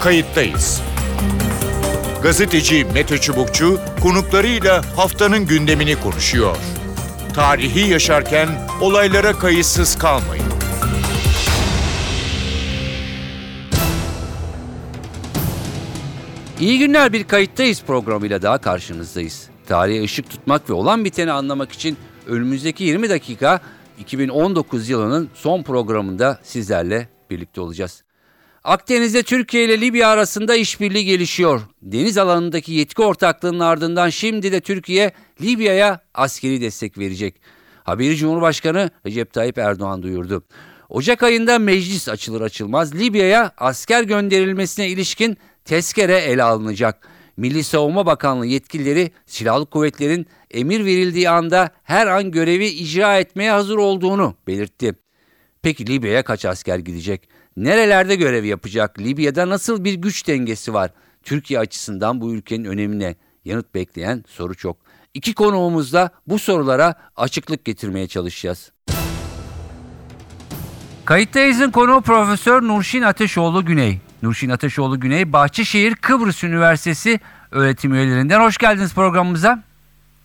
kayıttayız. Gazeteci Mete Çubukçu konuklarıyla haftanın gündemini konuşuyor. Tarihi yaşarken olaylara kayıtsız kalmayın. İyi günler bir kayıttayız programıyla daha karşınızdayız. Tarihe ışık tutmak ve olan biteni anlamak için önümüzdeki 20 dakika 2019 yılının son programında sizlerle birlikte olacağız. Akdeniz'de Türkiye ile Libya arasında işbirliği gelişiyor. Deniz alanındaki yetki ortaklığının ardından şimdi de Türkiye Libya'ya askeri destek verecek. Haberi Cumhurbaşkanı Recep Tayyip Erdoğan duyurdu. Ocak ayında meclis açılır açılmaz Libya'ya asker gönderilmesine ilişkin tezkere ele alınacak. Milli Savunma Bakanlığı yetkilileri silahlı kuvvetlerin emir verildiği anda her an görevi icra etmeye hazır olduğunu belirtti. Peki Libya'ya kaç asker gidecek? Nerelerde görev yapacak? Libya'da nasıl bir güç dengesi var? Türkiye açısından bu ülkenin önemine yanıt bekleyen soru çok. İki konuğumuzla bu sorulara açıklık getirmeye çalışacağız. Kayıttayız'ın konuğu Profesör Nurşin Ateşoğlu Güney. Nurşin Ateşoğlu Güney, Bahçeşehir Kıbrıs Üniversitesi öğretim üyelerinden. Hoş geldiniz programımıza.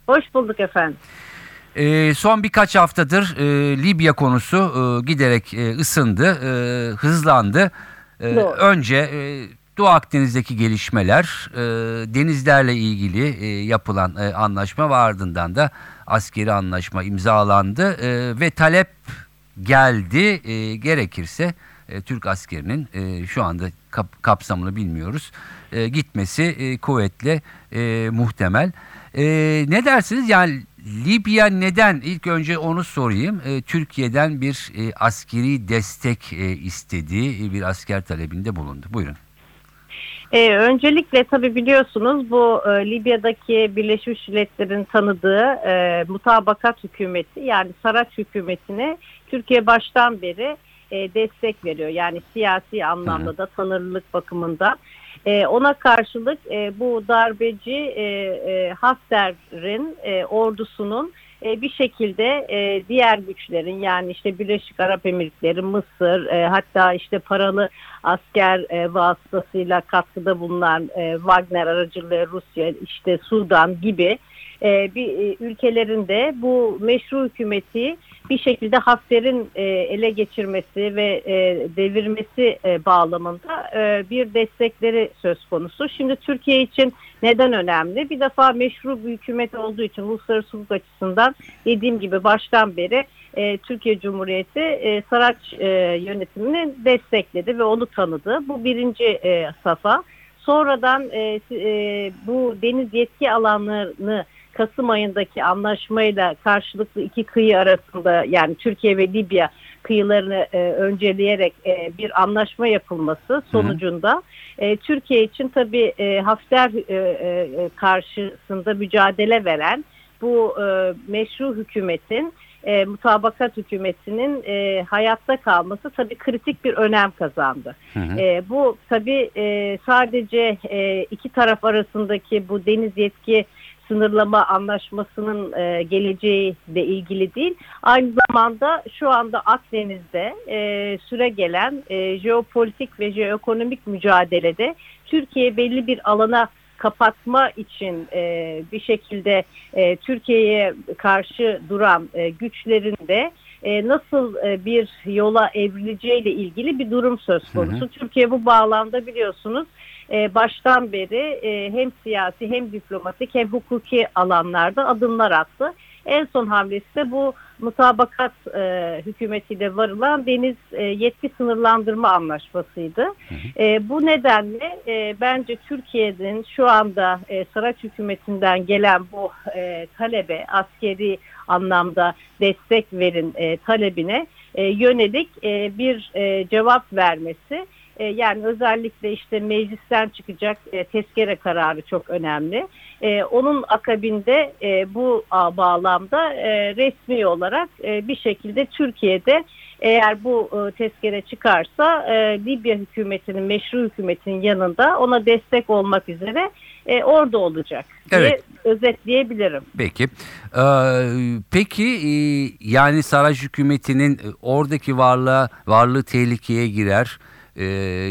Hoş bulduk efendim. E, son birkaç haftadır e, Libya konusu e, giderek e, ısındı, e, hızlandı. E, önce e, Doğu Akdeniz'deki gelişmeler, e, denizlerle ilgili e, yapılan e, anlaşma ve ardından da askeri anlaşma imzalandı e, ve talep geldi e, gerekirse e, Türk askerinin e, şu anda kap, kapsamını bilmiyoruz e, gitmesi e, kuvvetle e, muhtemel. E, ne dersiniz yani Libya neden ilk önce onu sorayım e, Türkiye'den bir e, askeri destek e, istediği e, bir asker talebinde bulundu. Buyurun. Ee, öncelikle tabi biliyorsunuz bu e, Libya'daki Birleşmiş Milletler'in tanıdığı e, mutabakat hükümeti yani Saraç hükümetine Türkiye baştan beri e, destek veriyor. Yani siyasi anlamda da tanırlılık bakımında. E, ona karşılık e, bu darbeci e, e, Hafter'in e, ordusunun e, bir şekilde e, diğer güçlerin yani işte Birleşik Arap Emirlikleri, Mısır e, hatta işte paralı asker e, vasıtasıyla katkıda bulunan e, Wagner aracılığı Rusya, işte Sudan gibi e, bir e, ülkelerinde bu meşru hükümeti bir şekilde Hafter'in e, ele geçirmesi ve e, devirmesi e, bağlamında e, bir destekleri söz konusu. Şimdi Türkiye için neden önemli? Bir defa meşru bir hükümet olduğu için uluslararası hukuk açısından dediğim gibi baştan beri e, Türkiye Cumhuriyeti e, Saraç e, yönetimini destekledi ve onu tanıdı. Bu birinci e, safa. Sonradan e, e, bu deniz yetki alanlarını Kasım ayındaki anlaşmayla karşılıklı iki kıyı arasında yani Türkiye ve Libya kıyılarını e, önceleyerek e, bir anlaşma yapılması sonucunda e, Türkiye için tabii e, Hafter e, e, karşısında mücadele veren bu e, meşru hükümetin e, mutabakat hükümetinin e, hayatta kalması tabii kritik bir önem kazandı. Hı hı. E, bu tabii e, sadece e, iki taraf arasındaki bu deniz yetki sınırlama anlaşmasının e, geleceği de ilgili değil. Aynı zamanda şu anda Akdeniz'de e, süre gelen e, jeopolitik ve jeoekonomik mücadelede Türkiye belli bir alana kapatma için e, bir şekilde e, Türkiye'ye karşı duran e, güçlerin de e, nasıl e, bir yola evrileceğiyle ilgili bir durum söz konusu. Hı hı. Türkiye bu bağlamda biliyorsunuz e, baştan beri e, hem siyasi hem diplomatik hem hukuki alanlarda adımlar attı. En son hamlesi de bu mutabakat e, hükümetiyle varılan deniz e, yetki sınırlandırma anlaşmasıydı. Hı hı. E, bu nedenle e, bence Türkiye'nin şu anda e, Saraç hükümetinden gelen bu e, talebe askeri anlamda destek verin e, talebine e, yönelik e, bir e, cevap vermesi e, yani özellikle işte meclisten çıkacak e, tezkere kararı çok önemli. E, onun akabinde e, bu bağlamda e, resmi olarak e, bir şekilde Türkiye'de eğer bu e, tezkere çıkarsa e, Libya hükümetinin meşru hükümetinin yanında ona destek olmak üzere e, orada olacak evet. diye özetleyebilirim. Peki. Ee, peki e, yani Saraç hükümetinin oradaki varlığı varlığı tehlikeye girer e,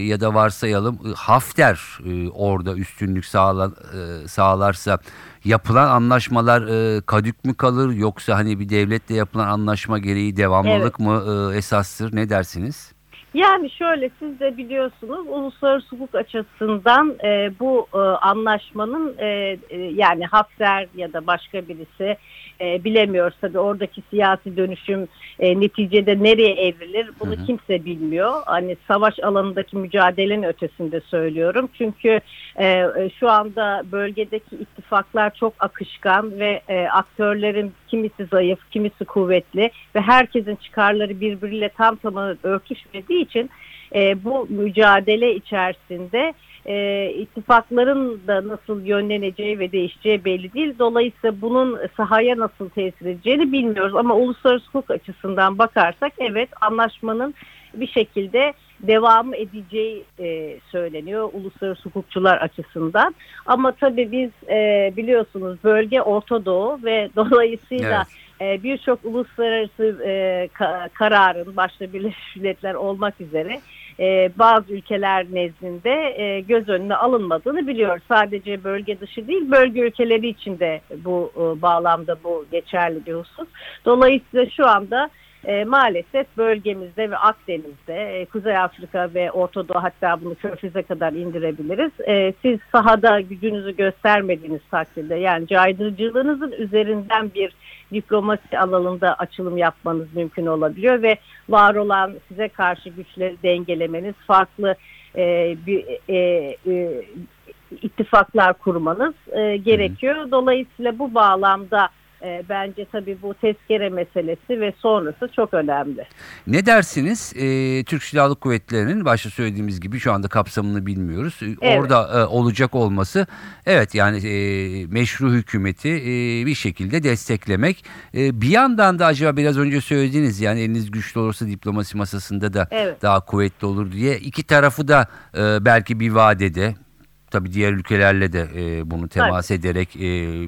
ya da varsayalım e, Hafter e, orada üstünlük sağla, e, sağlarsa yapılan anlaşmalar e, kadük mü kalır yoksa hani bir devletle yapılan anlaşma gereği devamlılık mı e, esastır ne dersiniz? Yani şöyle siz de biliyorsunuz uluslararası hukuk açısından e, bu e, anlaşmanın e, e, yani Hafter ya da başka birisi e, bilemiyoruz tabii oradaki siyasi dönüşüm e, neticede nereye evrilir bunu Hı hı. kimse bilmiyor. Hani savaş alanındaki mücadelenin ötesinde söylüyorum. Çünkü e, e, şu anda bölgedeki ittifaklar çok akışkan ve e, aktörlerin kimisi zayıf, kimisi kuvvetli ve herkesin çıkarları birbiriyle tam tamına örtüşmediği için e, bu mücadele içerisinde e, ittifakların da nasıl yönleneceği ve değişeceği belli değil. Dolayısıyla bunun sahaya nasıl tesir edeceğini bilmiyoruz. Ama uluslararası hukuk açısından bakarsak evet anlaşmanın bir şekilde devamı edeceği e, söyleniyor uluslararası hukukçular açısından. Ama tabii biz e, biliyorsunuz bölge Orta Doğu ve dolayısıyla e, birçok uluslararası e, ka- kararın başta Birleşmiş Milletler olmak üzere e, bazı ülkeler nezdinde e, göz önüne alınmadığını biliyoruz. Sadece bölge dışı değil, bölge ülkeleri için de bu e, bağlamda bu geçerli bir husus. Dolayısıyla şu anda e, maalesef bölgemizde ve Akdeniz'de, e, Kuzey Afrika ve Orta Doğu hatta bunu Körfez'e kadar indirebiliriz. E, siz sahada gücünüzü göstermediğiniz takdirde yani caydırıcılığınızın üzerinden bir diplomasi alanında açılım yapmanız mümkün olabiliyor ve var olan size karşı güçleri dengelemeniz, farklı e, bir e, e, ittifaklar kurmanız e, gerekiyor. Dolayısıyla bu bağlamda e, bence tabii bu tezkere meselesi ve sonrası çok önemli. Ne dersiniz? Ee, Türk Silahlı Kuvvetleri'nin başta söylediğimiz gibi şu anda kapsamını bilmiyoruz. Ee, Evet. Orada e, olacak olması evet yani e, meşru hükümeti e, bir şekilde desteklemek. E, bir yandan da acaba biraz önce söylediğiniz yani eliniz güçlü olursa diplomasi masasında da Evet. daha kuvvetli olur diye iki tarafı da e, belki bir vadede tabii diğer ülkelerle de e, bunu temas ederek e,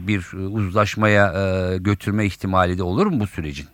bir uzlaşmaya e, götürme ihtimali de olur mu bu sürecin?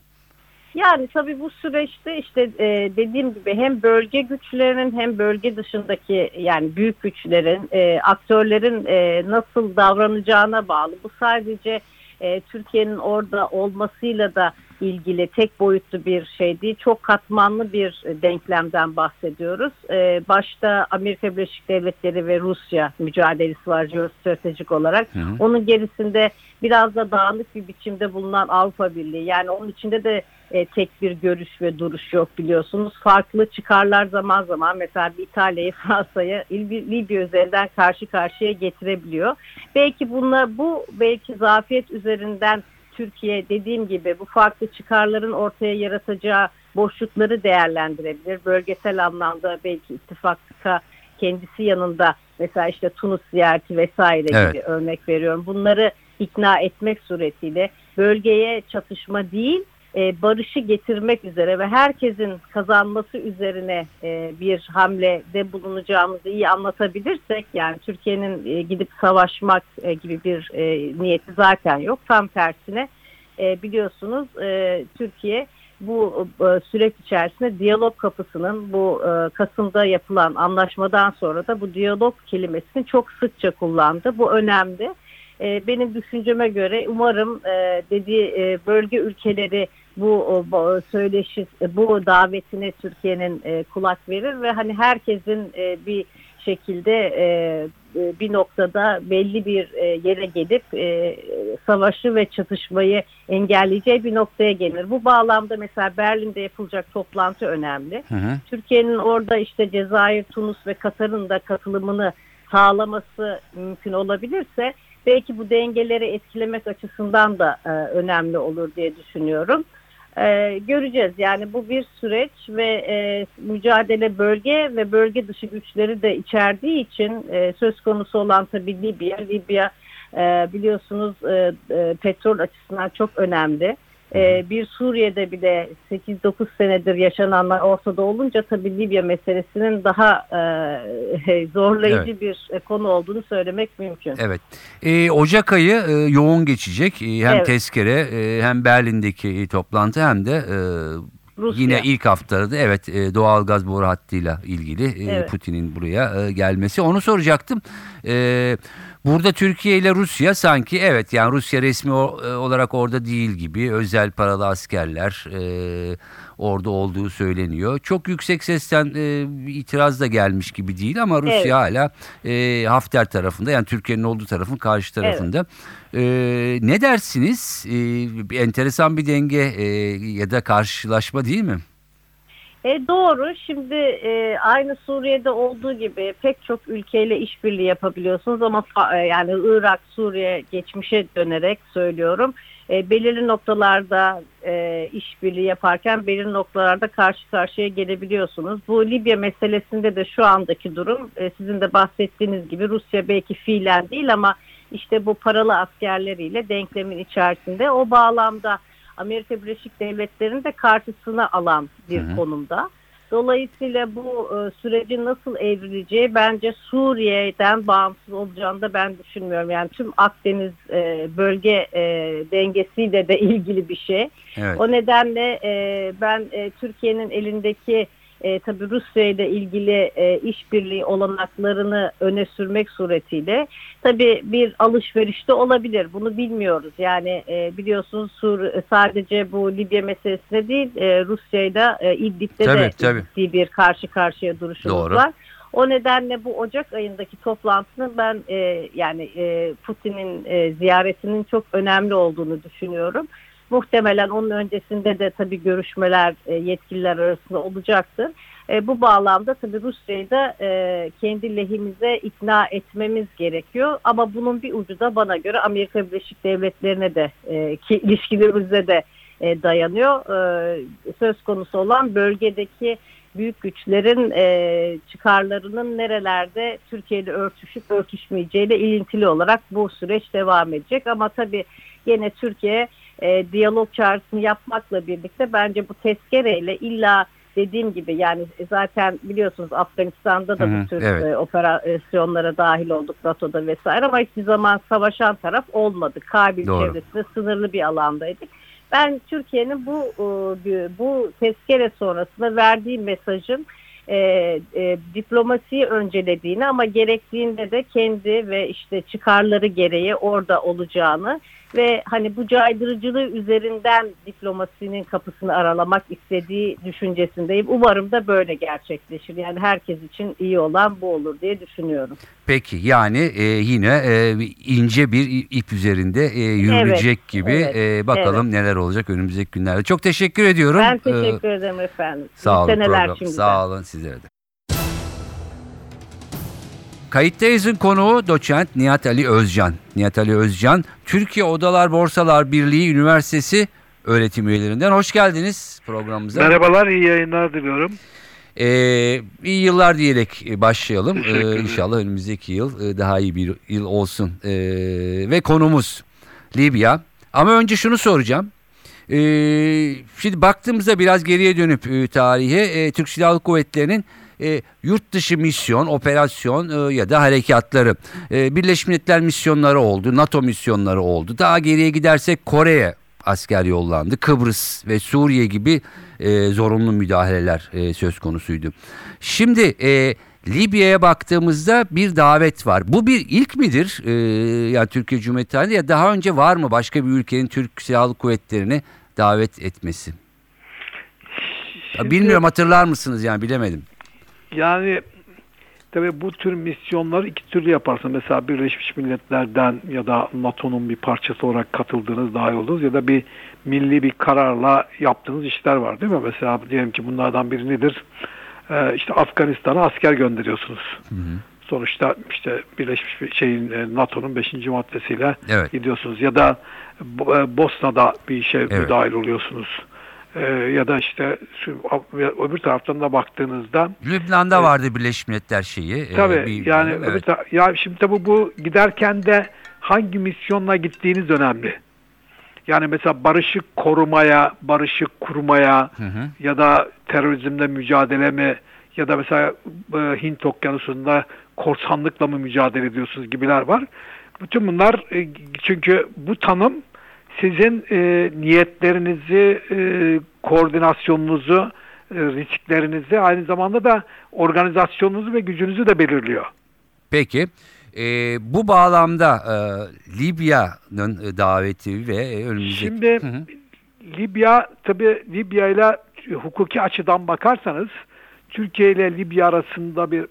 Yani tabii bu süreçte işte e, dediğim gibi hem bölge güçlerinin hem bölge dışındaki yani büyük güçlerin, e, aktörlerin e, nasıl davranacağına bağlı. Bu sadece e, Türkiye'nin orada olmasıyla da ilgili tek boyutlu bir şey değil. Çok katmanlı bir e, denklemden bahsediyoruz. E, başta Amerika Birleşik Devletleri ve Rusya mücadelesi var jeostratejik olarak. Hı hı. Onun gerisinde biraz da dağınık bir biçimde bulunan Avrupa Birliği. Yani onun içinde de e, tek bir görüş ve duruş yok biliyorsunuz. Farklı çıkarlar zaman zaman mesela İtalya'yı Fransa'yı Lib- Libya üzerinden karşı karşıya getirebiliyor. Belki bunlar bu belki zafiyet üzerinden Türkiye dediğim gibi bu farklı çıkarların ortaya yaratacağı boşlukları değerlendirebilir. Bölgesel anlamda belki ittifaka kendisi yanında mesela işte Tunus ziyareti vesaire Evet. gibi örnek veriyorum. Bunları ikna etmek suretiyle bölgeye çatışma değil e, barışı getirmek üzere ve herkesin kazanması üzerine e, bir hamlede bulunacağımızı iyi anlatabilirsek yani Türkiye'nin e, gidip savaşmak e, gibi bir e, niyeti zaten yok. Tam tersine e, biliyorsunuz e, Türkiye bu e, süreç içerisinde diyalog kapısının bu e, Kasım'da yapılan anlaşmadan sonra da bu diyalog kelimesini çok sıkça kullandı. Bu önemli. E, benim düşünceme göre umarım e, dediği e, bölge ülkeleri bu söyleşi bu davetine Türkiye'nin e, kulak verir ve hani herkesin e, bir şekilde e, e, bir noktada belli bir e, yere gelip e, savaşı ve çatışmayı engelleyeceği bir noktaya gelir. Bu bağlamda mesela Berlin'de yapılacak toplantı önemli. Türkiye'nin orada işte Cezayir, Tunus ve Katar'ın da katılımını sağlaması mümkün olabilirse belki bu dengeleri etkilemek açısından da e, önemli olur diye düşünüyorum. E, göreceğiz yani bu bir süreç ve e, mücadele bölge ve bölge dışı güçleri de içerdiği için e, söz konusu olan tabii Libya. Libya e, biliyorsunuz e, e, petrol açısından çok önemli. E, bir Suriye'de bile 8-9 senedir yaşananlar ortada olunca tabii Libya meselesinin daha e, zorlayıcı bir e, konu olduğunu söylemek mümkün. Evet. Ee, Ocak ayı e, yoğun geçecek. E, hem Evet. tezkere e, hem Berlin'deki e, toplantı hem de e, Rusya. Yine ilk haftada evet e, doğalgaz boru hattıyla ilgili e, Evet. Putin'in buraya e, gelmesi. Onu soracaktım. Burada Türkiye ile Rusya sanki evet yani Rusya resmi e, olarak orada değil gibi özel paralı askerler e, orada olduğu söyleniyor. Çok yüksek sesten e, itiraz da gelmiş gibi değil ama Rusya Evet. hala e, Hafter tarafında yani Türkiye'nin olduğu tarafın karşı tarafında. E, ne dersiniz? E, enteresan bir denge e, ya da karşılaşma değil mi? E, doğru. Şimdi e, aynı Suriye'de olduğu gibi pek çok ülkeyle işbirliği yapabiliyorsunuz ama e, yani Irak, Suriye geçmişe dönerek söylüyorum. E, belirli noktalarda e, işbirliği yaparken belirli noktalarda karşı karşıya gelebiliyorsunuz. Bu Libya meselesinde de şu andaki durum e, sizin de bahsettiğiniz gibi Rusya belki fiilen değil ama işte bu paralı askerleriyle denklemin içerisinde o bağlamda Amerika Birleşik Devletleri'nin de karşısına alan bir Hı hı. konumda. Dolayısıyla bu e, sürecin nasıl evrileceği bence Suriye'den bağımsız olacağını da ben düşünmüyorum. Yani tüm Akdeniz e, bölge e, dengesiyle de ilgili bir şey. Evet. O nedenle e, ben e, Türkiye'nin elindeki e, tabii Rusya ile ilgili e, işbirliği olanaklarını öne sürmek suretiyle tabii bir alışverişte olabilir. Bunu bilmiyoruz. Yani e, biliyorsunuz Sur sadece bu Libya meselesinde değil e, Rusya'yla e, İdlib'de Tabii, de tabii. ciddi bir karşı karşıya duruşumuz Doğru. var. O nedenle bu Ocak ayındaki toplantının ben e, yani e, Putin'in e, ziyaretinin çok önemli olduğunu düşünüyorum. Muhtemelen onun öncesinde de tabii görüşmeler e, yetkililer arasında olacaktır. E, bu bağlamda tabii Rusya'yı da e, kendi lehimize ikna etmemiz gerekiyor. Ama bunun bir ucu da bana göre Amerika Birleşik Devletleri'ne de ki ilişkilerimize de dayanıyor. Söz konusu olan bölgedeki büyük güçlerin e, çıkarlarının nerelerde Türkiye ile örtüşüp örtüşmeyeceğiyle ilintili olarak bu süreç devam edecek. Ama tabii yine Türkiye e, diyalog çağrısını yapmakla birlikte bence bu tezkereyle illa dediğim gibi yani zaten biliyorsunuz Afganistan'da da Hı bu tür evet. e, operasyonlara dahil olduk NATO'da vesaire ama hiçbir zaman savaşan taraf olmadı. Kabil Doğru. çevresinde sınırlı bir alandaydık. Ben Türkiye'nin bu e, bu tezkere sonrasında verdiği mesajın e, e, diplomasiyi öncelediğini ama gerektiğinde de kendi ve işte çıkarları gereği orada olacağını ve hani bu caydırıcılığı üzerinden diplomasinin kapısını aralamak istediği düşüncesindeyim. Umarım da böyle gerçekleşir. Yani herkes için iyi olan bu olur diye düşünüyorum. Peki yani e, yine e, ince bir ip üzerinde e, yürüyecek gibi evet, E, bakalım neler olacak önümüzdeki günlerde. Çok teşekkür ediyorum. Ben teşekkür ederim efendim. Sağ olun. Sağ olun sizlere de. Kayıttayız'ın konuğu doçent Nihat Ali Özcan. Nihat Ali Özcan, Türkiye Odalar Borsalar Birliği Üniversitesi öğretim üyelerinden. Hoş geldiniz programımıza. Merhabalar, iyi yayınlar diliyorum. Ee, iyi yıllar diyerek e, başlayalım. Ee, inşallah önümüzdeki yıl e, daha iyi bir yıl olsun. Ee, ve konumuz Libya. Ama önce şunu soracağım. Ee, şimdi baktığımızda biraz geriye dönüp e, tarihe e, Türk Silahlı Kuvvetleri'nin e, yurt dışı misyon, operasyon e, ya da harekatları. E, Birleşmiş Milletler misyonları oldu, NATO misyonları oldu. Daha geriye gidersek Kore'ye asker yollandı. Kıbrıs ve Suriye gibi e, zorunlu müdahaleler e, söz konusuydu. Şimdi e, Libya'ya baktığımızda bir davet var. Bu bir ilk midir? E, yani Türkiye Cumhuriyeti tarihinde ya daha önce var mı başka bir ülkenin Türk Silahlı Kuvvetleri'ni davet etmesi? Şimdi, Bilmiyorum hatırlar mısınız yani bilemedim. Yani tabii bu tür misyonları iki türlü yaparsın. Mesela Birleşmiş Milletler'den ya da NATO'nun bir parçası olarak katıldığınız dahil oldunuz ya da bir milli bir kararla yaptığınız işler var değil mi? Mesela diyelim ki bunlardan biri nedir? Ee, işte Afganistan'a asker gönderiyorsunuz. Sonuçta işte Birleşmiş bir şeyin e, NATO'nun 5. maddesiyle Evet. gidiyorsunuz ya da e, Bosna'da bir işe Evet. müdahil oluyorsunuz. Ee, ya da işte şu öbür taraftan da baktığınızda Lübnan'da vardı Birleşmiş Milletler şeyi. e, tabii bir- yani evet. öbür ta- ya şimdi tabii bu giderken de hangi misyonla gittiğiniz önemli. Yani mesela barışı korumaya, barışı kurmaya Hı hı. ya da terörizmle mücadele mi ya da mesela e, Hint Okyanusu'nda korsanlıkla mı mücadele ediyorsunuz gibiler var. Bütün bunlar e, çünkü bu tanım sizin e, niyetlerinizi, e, koordinasyonunuzu, e, risklerinizi aynı zamanda da organizasyonunuzu ve gücünüzü de belirliyor. Peki e, bu bağlamda e, Libya'nın e, daveti ve e, önümüzdeki... Şimdi Hı hı. Libya tabi Libya ile hukuki açıdan bakarsanız Türkiye ile Libya arasında bir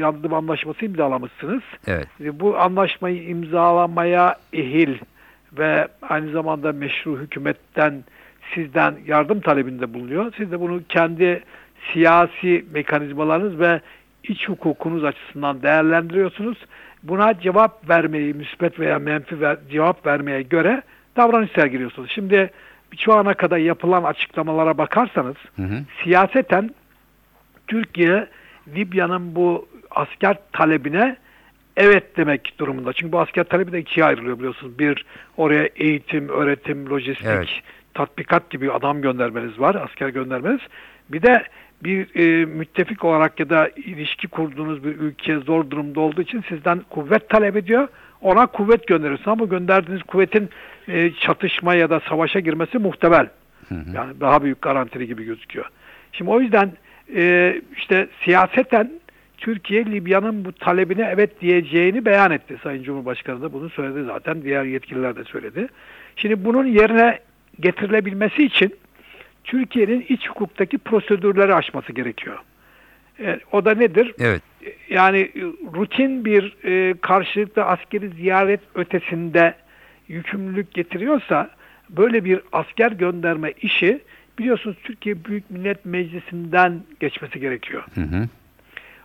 yardım anlaşması imzalamışsınız. Evet. E, Bu anlaşmayı imzalamaya ehil ve aynı zamanda meşru hükümetten sizden yardım talebinde bulunuyor. Siz de bunu kendi siyasi mekanizmalarınız ve iç hukukunuz açısından değerlendiriyorsunuz. Buna cevap vermeyi, müsbet veya menfi ver- cevap vermeye göre davranış sergiliyorsunuz. Şimdi şu ana kadar yapılan açıklamalara bakarsanız Hı hı. siyaseten Türkiye Libya'nın bu asker talebine evet demek durumunda. Çünkü bu asker talebi de ikiye ayrılıyor biliyorsunuz. Bir oraya eğitim, öğretim, lojistik, Evet. tatbikat gibi adam göndermeniz var, asker göndermeniz. Bir de bir e, müttefik olarak ya da ilişki kurduğunuz bir ülke zor durumda olduğu için sizden kuvvet talep ediyor. Ona kuvvet gönderiyorsunuz ama gönderdiğiniz kuvvetin e, çatışma ya da savaşa girmesi muhtemel. Yani daha büyük garantili gibi gözüküyor. Şimdi o yüzden e, işte siyaseten Türkiye Libya'nın bu talebine evet diyeceğini beyan etti. Sayın Cumhurbaşkanı da bunu söyledi zaten. Diğer yetkililer de söyledi. Şimdi bunun yerine getirilebilmesi için Türkiye'nin iç hukuktaki prosedürleri aşması gerekiyor. E, o da nedir? Evet. yani e, rutin bir e, karşılıklı askeri ziyaret ötesinde yükümlülük getiriyorsa böyle bir asker gönderme işi biliyorsunuz Türkiye Büyük Millet Meclisi'nden geçmesi gerekiyor. Hı hı.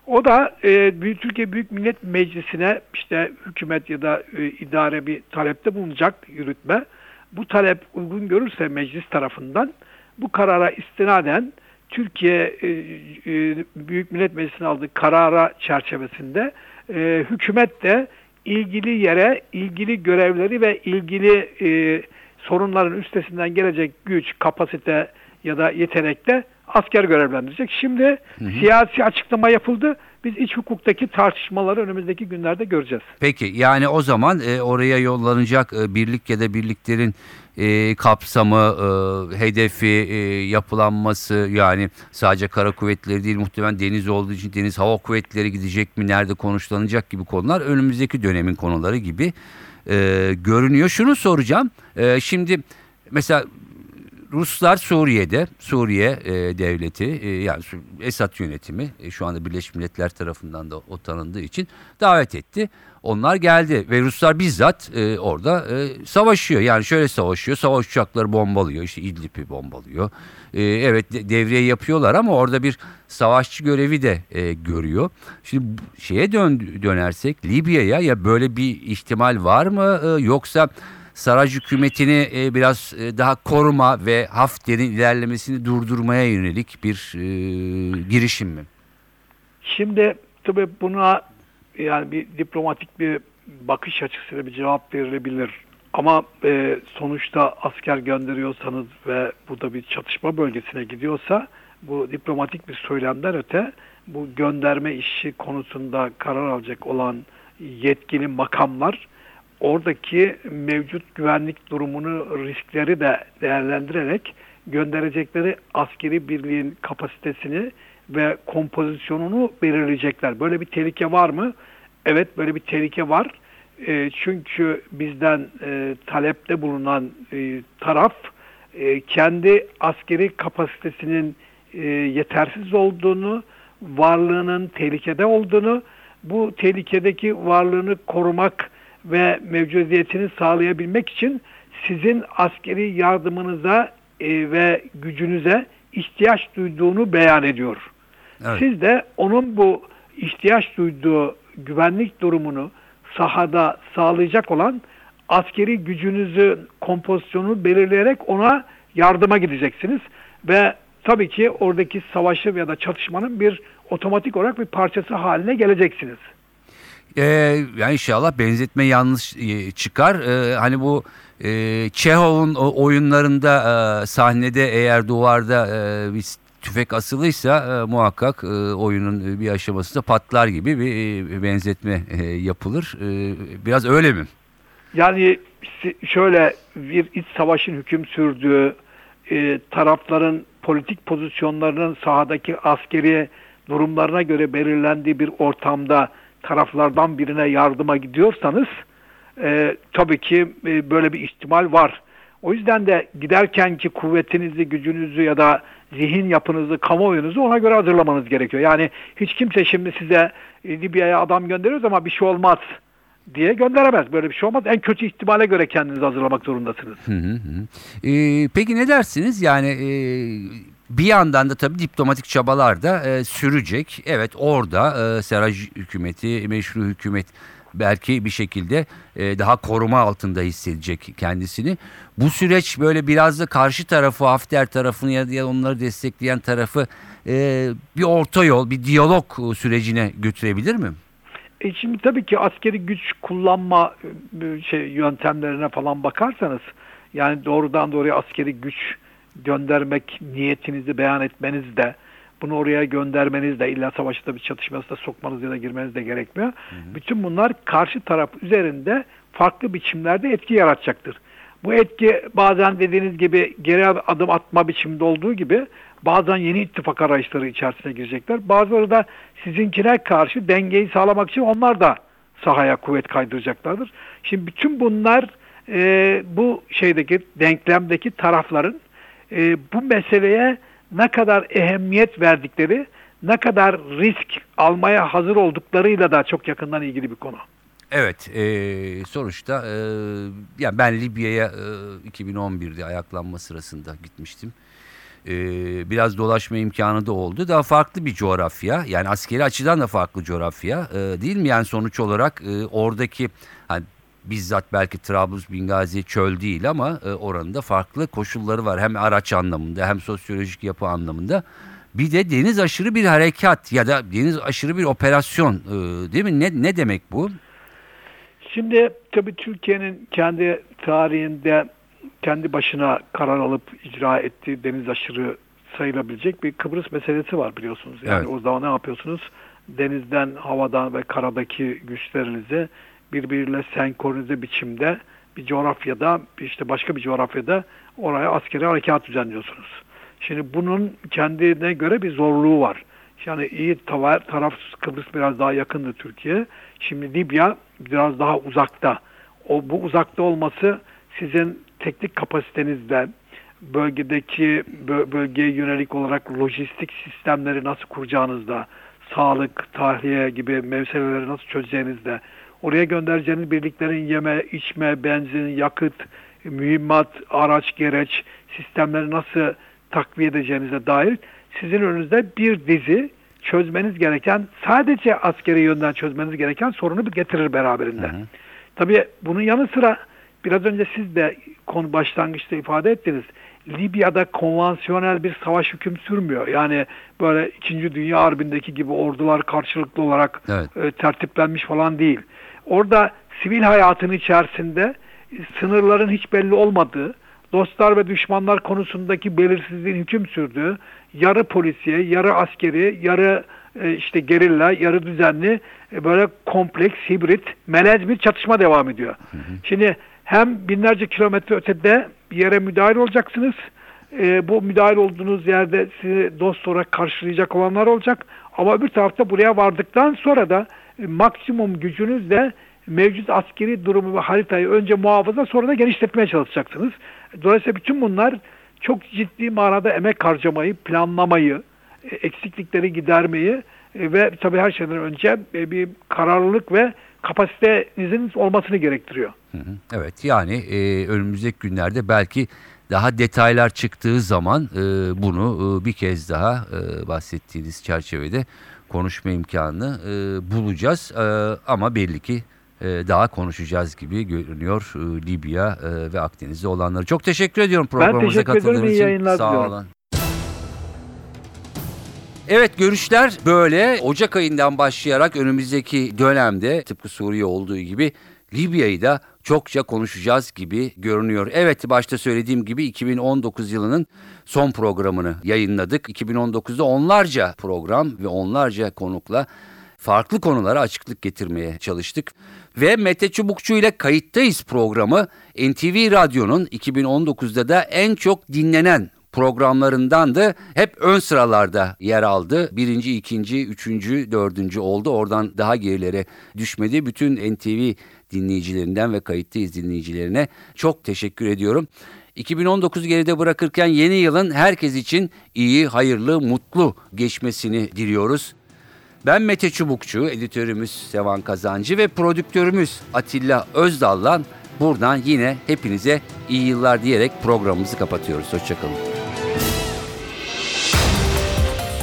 O da e, Türkiye Büyük Millet Meclisi'ne işte hükümet ya da e, idare bir talepte bulunacak yürütme. Bu talep uygun görürse meclis tarafından bu karara istinaden Türkiye e, e, Büyük Millet Meclisi'nin aldığı karara çerçevesinde e, hükümet de ilgili yere ilgili görevleri ve ilgili e, sorunların üstesinden gelecek güç, kapasite ya da yetenekte asker görevlendirecek. Şimdi siyasi açıklama yapıldı. Biz iç hukuktaki tartışmaları önümüzdeki günlerde göreceğiz. Peki yani o zaman e, oraya yollanacak e, birlik ya da birliklerin e, kapsamı, e, hedefi, e, yapılanması yani sadece kara kuvvetleri değil muhtemelen deniz olduğu için deniz hava kuvvetleri gidecek mi, nerede konuşlanacak gibi konular önümüzdeki dönemin konuları gibi e, görünüyor. Şunu soracağım e, şimdi mesela Ruslar Suriye'de, Suriye e, devleti e, yani Esad yönetimi e, şu anda Birleşmiş Milletler tarafından da o tanındığı için davet etti. Onlar geldi ve Ruslar bizzat e, orada e, savaşıyor. Yani şöyle savaşıyor, savaş uçakları bombalıyor, işte İdlib'i bombalıyor. E, evet de- devriye yapıyorlar ama orada bir savaşçı görevi de e, görüyor. Şimdi şeye dön, dönersek Libya'ya ya böyle bir ihtimal var mı E, yoksa Saraj hükümetini e, biraz e, daha koruma ve Hafter'in ilerlemesini durdurmaya yönelik bir e, girişim mi? Şimdi tabii buna yani bir diplomatik bir bakış açısıyla bir cevap verilebilir. Ama sonuçta asker gönderiyorsanız ve bu da bir çatışma bölgesine gidiyorsa bu diplomatik bir söylemden öte bu gönderme işi konusunda karar alacak olan yetkili makamlar oradaki mevcut güvenlik durumunu riskleri de değerlendirerek gönderecekleri askeri birliğin kapasitesini ve kompozisyonunu belirleyecekler. Böyle bir tehlike var mı? Evet böyle bir tehlike var. E, çünkü bizden e, talepte bulunan e, taraf e, kendi askeri kapasitesinin e, yetersiz olduğunu, varlığının tehlikede olduğunu, bu tehlikedeki varlığını korumak ve mevcudiyetini sağlayabilmek için sizin askeri yardımınıza e, ve gücünüze ihtiyaç duyduğunu beyan ediyor. Evet. Siz de onun bu ihtiyaç duyduğu güvenlik durumunu sahada sağlayacak olan askeri gücünüzü kompozisyonu belirleyerek ona yardıma gideceksiniz ve tabii ki oradaki savaşı ya da çatışmanın bir otomatik olarak bir parçası haline geleceksiniz. Ee, yani inşallah benzetme yanlış e, çıkar. Ee, hani bu e, Çehov'un oyunlarında e, sahnede eğer duvarda e, bir tüfek asılıysa e, muhakkak e, oyunun bir aşamasında patlar gibi bir e, benzetme e, yapılır. E, biraz öyle mi? Yani şöyle bir iç savaşın hüküm sürdüğü, e, tarafların politik pozisyonlarının sahadaki askeri durumlarına göre belirlendiği bir ortamda taraflardan birine yardıma gidiyorsanız e, tabii ki e, böyle bir ihtimal var. O yüzden de giderken ki kuvvetinizi, gücünüzü ya da zihin yapınızı, kamuoyunuzu ona göre hazırlamanız gerekiyor. Yani hiç kimse şimdi size e, Libya'ya adam gönderiyoruz ama bir şey olmaz diye gönderemez. Böyle bir şey olmaz. En kötü ihtimale göre kendinizi hazırlamak zorundasınız. Hı hı. Ee, peki ne dersiniz? Yani e, bir yandan da tabii diplomatik çabalar da e, sürecek. Evet orada e, Seraj hükümeti, meşru hükümet belki bir şekilde e, daha koruma altında hissedecek kendisini. Bu süreç böyle biraz da karşı tarafı, Hafter tarafını ya da onları destekleyen tarafı e, bir orta yol, bir diyalog sürecine götürebilir mi? E şimdi tabii ki askeri güç kullanma e, şey yöntemlerine falan bakarsanız yani doğrudan doğruya askeri güç göndermek niyetinizi beyan etmeniz de bunu oraya göndermeniz de illa savaşta bir çatışmasına sokmanız ya da girmeniz de gerekmiyor. Bütün bunlar karşı taraf üzerinde farklı biçimlerde etki yaratacaktır. Bu etki bazen dediğiniz gibi geri adım atma biçiminde olduğu gibi bazen yeni ittifak arayışları içerisine girecekler. Bazıları da sizinkine karşı dengeyi sağlamak için onlar da sahaya kuvvet kaydıracaklardır. Şimdi bütün bunlar e, bu şeydeki denklemdeki tarafların e, bu meseleye ne kadar ehemmiyet verdikleri, ne kadar risk almaya hazır olduklarıyla da çok yakından ilgili bir konu. Evet, e, sonuçta e, yani ben Libya'ya e, 2011'de ayaklanma sırasında gitmiştim. E, biraz dolaşma imkanı da oldu. Daha farklı bir coğrafya, yani askeri açıdan da farklı coğrafya, e, değil mi? Yani sonuç olarak e, oradaki hani bizzat belki Trablus, Bingazi çöl değil ama e, oranın da farklı koşulları var. Hem araç anlamında hem sosyolojik yapı anlamında. Bir de deniz aşırı bir harekat ya da deniz aşırı bir operasyon e, değil mi? Ne, ne demek bu? Şimdi tabii Türkiye'nin kendi tarihinde kendi başına karar alıp icra ettiği deniz aşırı sayılabilecek bir Kıbrıs meselesi var biliyorsunuz. Yani Evet. o zaman ne yapıyorsunuz? Denizden, havadan ve karadaki güçlerinizi birbiriyle senkronize biçimde bir coğrafyada, işte başka bir coğrafyada oraya askeri harekat düzenliyorsunuz. Şimdi bunun kendine göre bir zorluğu var. Yani iyi taraf Kıbrıs biraz daha yakındı Türkiye. Şimdi Libya biraz daha uzakta. O bu uzakta olması sizin teknik kapasitenizde bölgedeki bö- bölgeye yönelik olarak lojistik sistemleri nasıl kuracağınızda, sağlık, tahliye gibi meseleleri nasıl çözeceğinizde, oraya göndereceğiniz birliklerin yeme, içme, benzin, yakıt, mühimmat, araç, gereç sistemleri nasıl takviye edeceğinize dair sizin önünüzde bir dizi çözmeniz gereken, sadece askeri yönden çözmeniz gereken sorunu getirir beraberinde. Tabii bunun yanı sıra biraz önce siz de konu başlangıçta ifade ettiniz. Libya'da konvansiyonel bir savaş hüküm sürmüyor. Yani böyle 2. Dünya Harbi'ndeki gibi ordular karşılıklı olarak Evet. e, tertiplenmiş falan değil. Orada sivil hayatın içerisinde e, sınırların hiç belli olmadığı, dostlar ve düşmanlar konusundaki belirsizliğin hüküm sürdüğü, yarı polisiye, yarı askeri, yarı e, işte gerilla, yarı düzenli e, böyle kompleks, hibrit, melez bir çatışma devam ediyor. Şimdi hem binlerce kilometre ötede bir yere müdahil olacaksınız. E, bu müdahil olduğunuz yerde sizi dost olarak karşılayacak olanlar olacak. Ama öbür tarafta buraya vardıktan sonra da e, maksimum gücünüzle mevcut askeri durumu ve haritayı önce muhafaza sonra da genişletmeye çalışacaksınız. Dolayısıyla bütün bunlar çok ciddi manada emek harcamayı, planlamayı, e, eksiklikleri gidermeyi e, ve tabii her şeyden önce e, bir kararlılık ve kapasitenizin olmasını gerektiriyor. Hı hı. Evet yani e, önümüzdeki günlerde belki daha detaylar çıktığı zaman e, bunu e, bir kez daha e, bahsettiğiniz çerçevede konuşma imkanını e, bulacağız. E, ama belli ki e, daha konuşacağız gibi görünüyor e, Libya e, ve Akdeniz'de olanları. Çok teşekkür ediyorum programımıza teşekkür ederim, katıldığınız iyi için. yayınlar Sağ diliyorum. olun. Evet görüşler böyle Ocak ayından başlayarak önümüzdeki dönemde tıpkı Suriye olduğu gibi Libya'yı da çokça konuşacağız gibi görünüyor. Evet başta söylediğim gibi 2019 yılının son programını yayınladık. 2019'da onlarca program ve onlarca konukla farklı konulara açıklık getirmeye çalıştık. Ve Mete Çubukçu ile Kayıttayız programı NTV Radyo'nun 2019'da da en çok dinlenen programlarından da hep ön sıralarda yer aldı. Birinci, ikinci, üçüncü, dördüncü oldu. Oradan daha gerilere düşmedi. Bütün NTV dinleyicilerinden ve kayıttayız dinleyicilerine çok teşekkür ediyorum. 2019 geride bırakırken yeni yılın herkes için iyi, hayırlı, mutlu geçmesini diliyoruz. Ben Mete Çubukçu, editörümüz Sevan Kazancı ve prodüktörümüz Atilla Özdal'dan buradan yine hepinize iyi yıllar diyerek programımızı kapatıyoruz. Hoşçakalın.